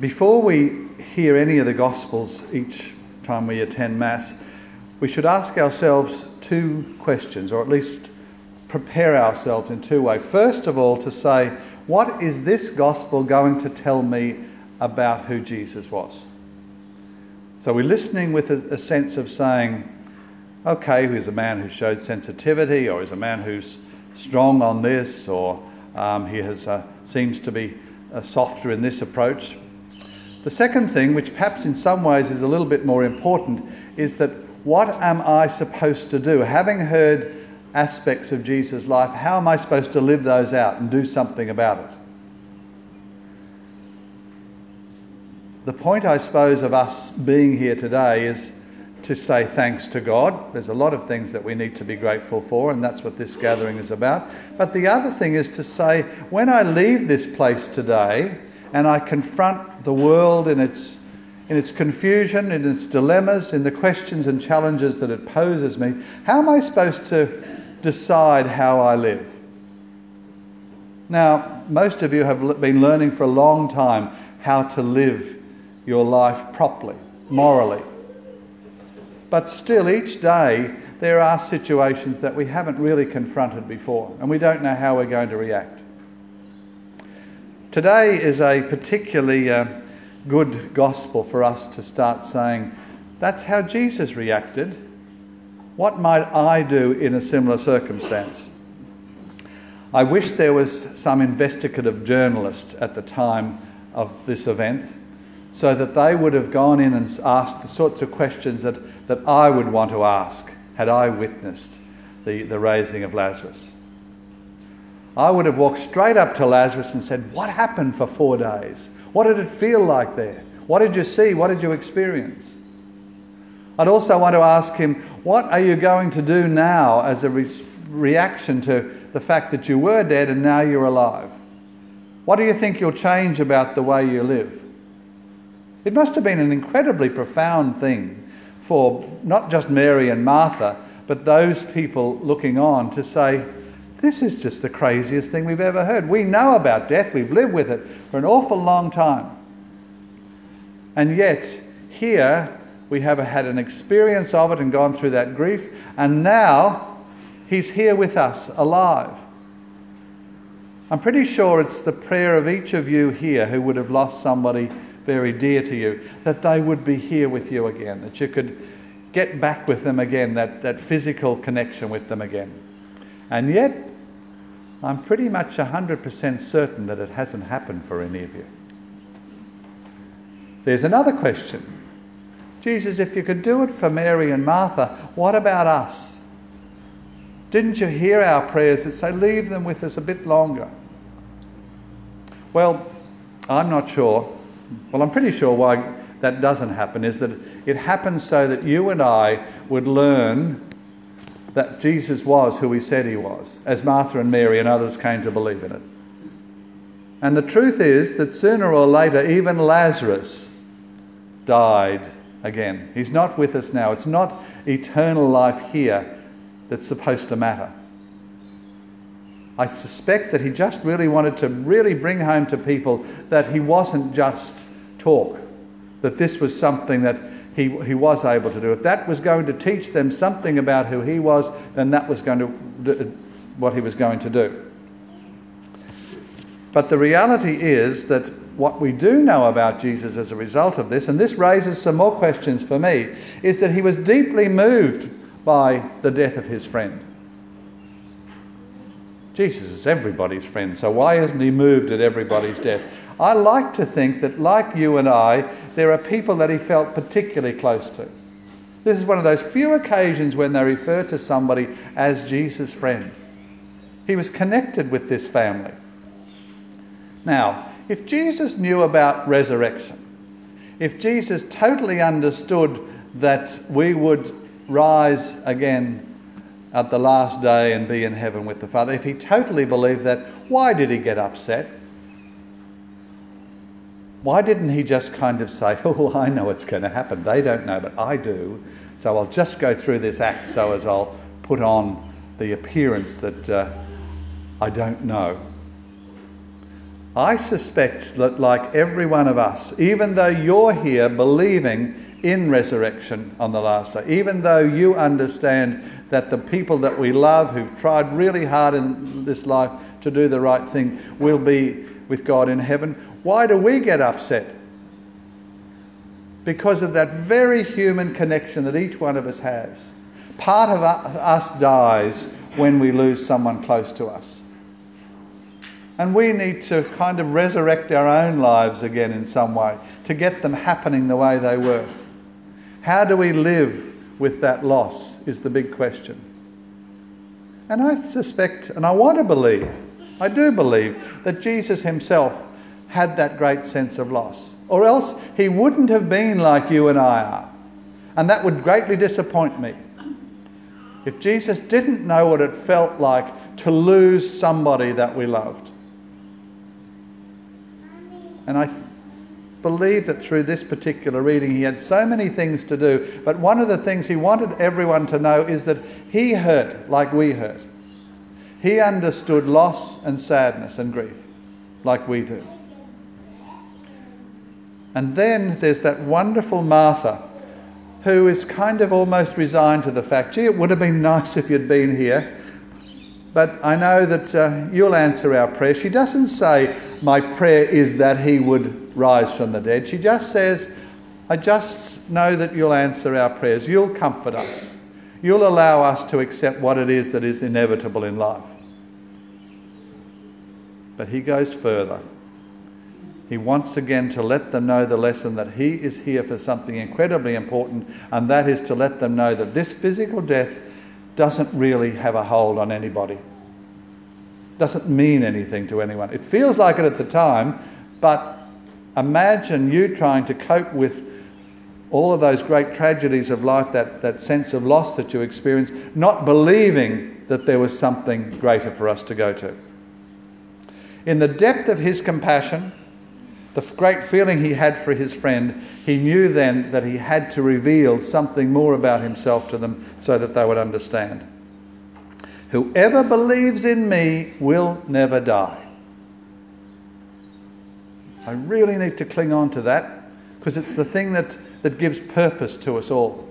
before we hear any of the Gospels each time we attend Mass, we should ask ourselves two questions, or at least prepare ourselves in two ways. First of all, to say, what is this Gospel going to tell me about who Jesus was? So we're listening with a, a sense of saying, okay, he's a man who showed sensitivity, or he's a man who's strong on this, or um, he has uh, seems to be uh, softer in this approach. The second thing, which perhaps in some ways is a little bit more important, is that what am I supposed to do? Having heard aspects of Jesus' life, how am I supposed to live those out and do something about it? The point, I suppose, of us being here today is to say thanks to God. There's a lot of things that we need to be grateful for, and that's what this gathering is about. But the other thing is to say, when I leave this place today and I confront the world in its in its confusion, in its dilemmas, in the questions and challenges that it poses me, how am I supposed to decide how I live? Now, most of you have been learning for a long time how to live your life properly, morally. But still, each day there are situations that we haven't really confronted before, and we don't know how we're going to react. Today is a particularly uh, good gospel for us to start saying, that's how Jesus reacted. What might I do in a similar circumstance? I wish there was some investigative journalist at the time of this event so that they would have gone in and asked the sorts of questions that, that I would want to ask had I witnessed the, the raising of Lazarus. I would have walked straight up to Lazarus and said, What happened for four days? What did it feel like there? What did you see? What did you experience? I'd also want to ask him, What are you going to do now as a re- reaction to the fact that you were dead and now you're alive? What do you think you'll change about the way you live? It must have been an incredibly profound thing for not just Mary and Martha, but those people looking on to say, this is just the craziest thing we've ever heard. We know about death, we've lived with it for an awful long time. And yet, here we have had an experience of it and gone through that grief, and now he's here with us, alive. I'm pretty sure it's the prayer of each of you here who would have lost somebody very dear to you that they would be here with you again, that you could get back with them again, that, that physical connection with them again. And yet, I'm pretty much 100% certain that it hasn't happened for any of you. There's another question. Jesus, if you could do it for Mary and Martha, what about us? Didn't you hear our prayers that say, leave them with us a bit longer? Well, I'm not sure. Well, I'm pretty sure why that doesn't happen is that it happens so that you and I would learn that Jesus was who he said he was, as Martha and Mary and others came to believe in it. And the truth is that sooner or later, even Lazarus died again. He's not with us now. It's not eternal life here that's supposed to matter. I suspect that he just really wanted to really bring home to people that he wasn't just talk, that this was something that he, he was able to do. If that was going to teach them something about who he was, then that was going to do, what he was going to do. But the reality is that what we do know about Jesus as a result of this, and this raises some more questions for me, is that he was deeply moved by the death of his friend. Jesus is everybody's friend, so why isn't he moved at everybody's death? I like to think that, like you and I, there are people that he felt particularly close to. This is one of those few occasions when they refer to somebody as Jesus' friend. He was connected with this family. Now, if Jesus knew about resurrection, if Jesus totally understood that we would rise again at the last day and be in heaven with the Father. If he totally believed that, why did he get upset? Why didn't he just kind of say, Oh, I know it's going to happen. They don't know, but I do. So I'll just go through this act so as I'll put on the appearance that uh, I don't know. I suspect that, like every one of us, even though you're here believing in resurrection on the last day, even though you understand that the people that we love, who've tried really hard in this life to do the right thing, will be with God in heaven, why do we get upset? Because of that very human connection that each one of us has. Part of us dies when we lose someone close to us. And we need to kind of resurrect our own lives again in some way to get them happening the way they were. How do we live with that loss is the big question. And I suspect, and I want to believe, I do believe, that Jesus himself had that great sense of loss. Or else he wouldn't have been like you and I are. And that would greatly disappoint me. If Jesus didn't know what it felt like to lose somebody that we loved. And I believe that through this particular reading he had so many things to do, but one of the things he wanted everyone to know is that he hurt like we hurt. He understood loss and sadness and grief like we do. And then there's that wonderful Martha who is kind of almost resigned to the fact, gee, it would have been nice if you'd been here. But I know that uh, you'll answer our prayer. She doesn't say, My prayer is that he would rise from the dead. She just says, I just know that you'll answer our prayers. You'll comfort us. You'll allow us to accept what it is that is inevitable in life. But he goes further. He wants again to let them know the lesson that he is here for something incredibly important, and that is to let them know that this physical death doesn't really have a hold on anybody. Doesn't mean anything to anyone. It feels like it at the time, but imagine you trying to cope with all of those great tragedies of life, that, that sense of loss that you experience, not believing that there was something greater for us to go to. In the depth of his compassion, the great feeling he had for his friend, he knew then that he had to reveal something more about himself to them so that they would understand. Whoever believes in me will never die. I really need to cling on to that because it's the thing that, that gives purpose to us all.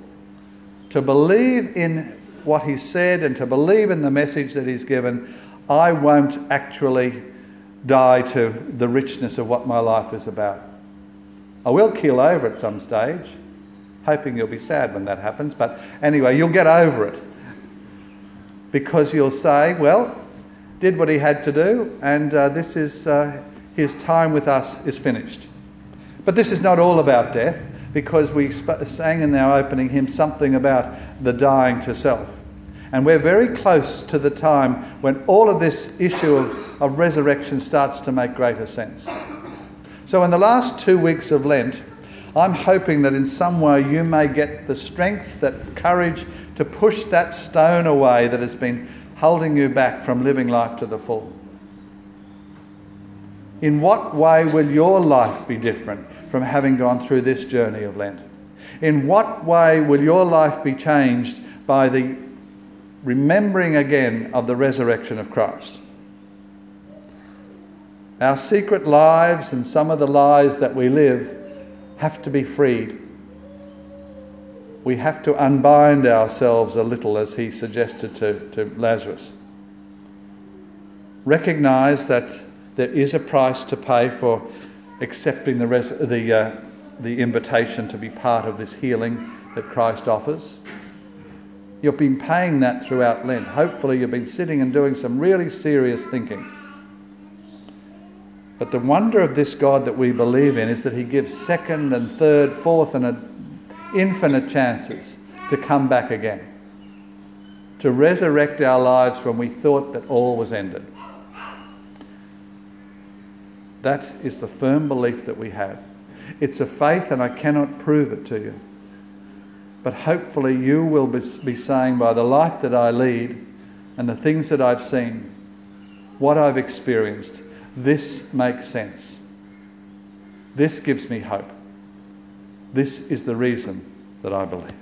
To believe in what he said and to believe in the message that he's given, I won't actually die to the richness of what my life is about. I will keel over at some stage, hoping you'll be sad when that happens, but anyway, you'll get over it. Because you'll say, well, did what he had to do, and uh, this is uh, his time with us is finished. But this is not all about death, because we sang in our opening hymn something about the dying to self. And we're very close to the time when all of this issue of, of resurrection starts to make greater sense. So, in the last two weeks of Lent, I'm hoping that in some way you may get the strength, that courage to push that stone away that has been holding you back from living life to the full. In what way will your life be different from having gone through this journey of Lent? In what way will your life be changed by the remembering again of the resurrection of Christ. Our secret lives and some of the lies that we live have to be freed. We have to unbind ourselves a little, as he suggested to, to Lazarus. Recognize that there is a price to pay for accepting the, res- the, uh, the invitation to be part of this healing that Christ offers. You've been paying that throughout Lent. Hopefully, you've been sitting and doing some really serious thinking. But the wonder of this God that we believe in is that He gives second and third, fourth, and infinite chances to come back again, to resurrect our lives when we thought that all was ended. That is the firm belief that we have. It's a faith, and I cannot prove it to you. But hopefully, you will be saying, by the life that I lead and the things that I've seen, what I've experienced, this makes sense. This gives me hope. This is the reason that I believe.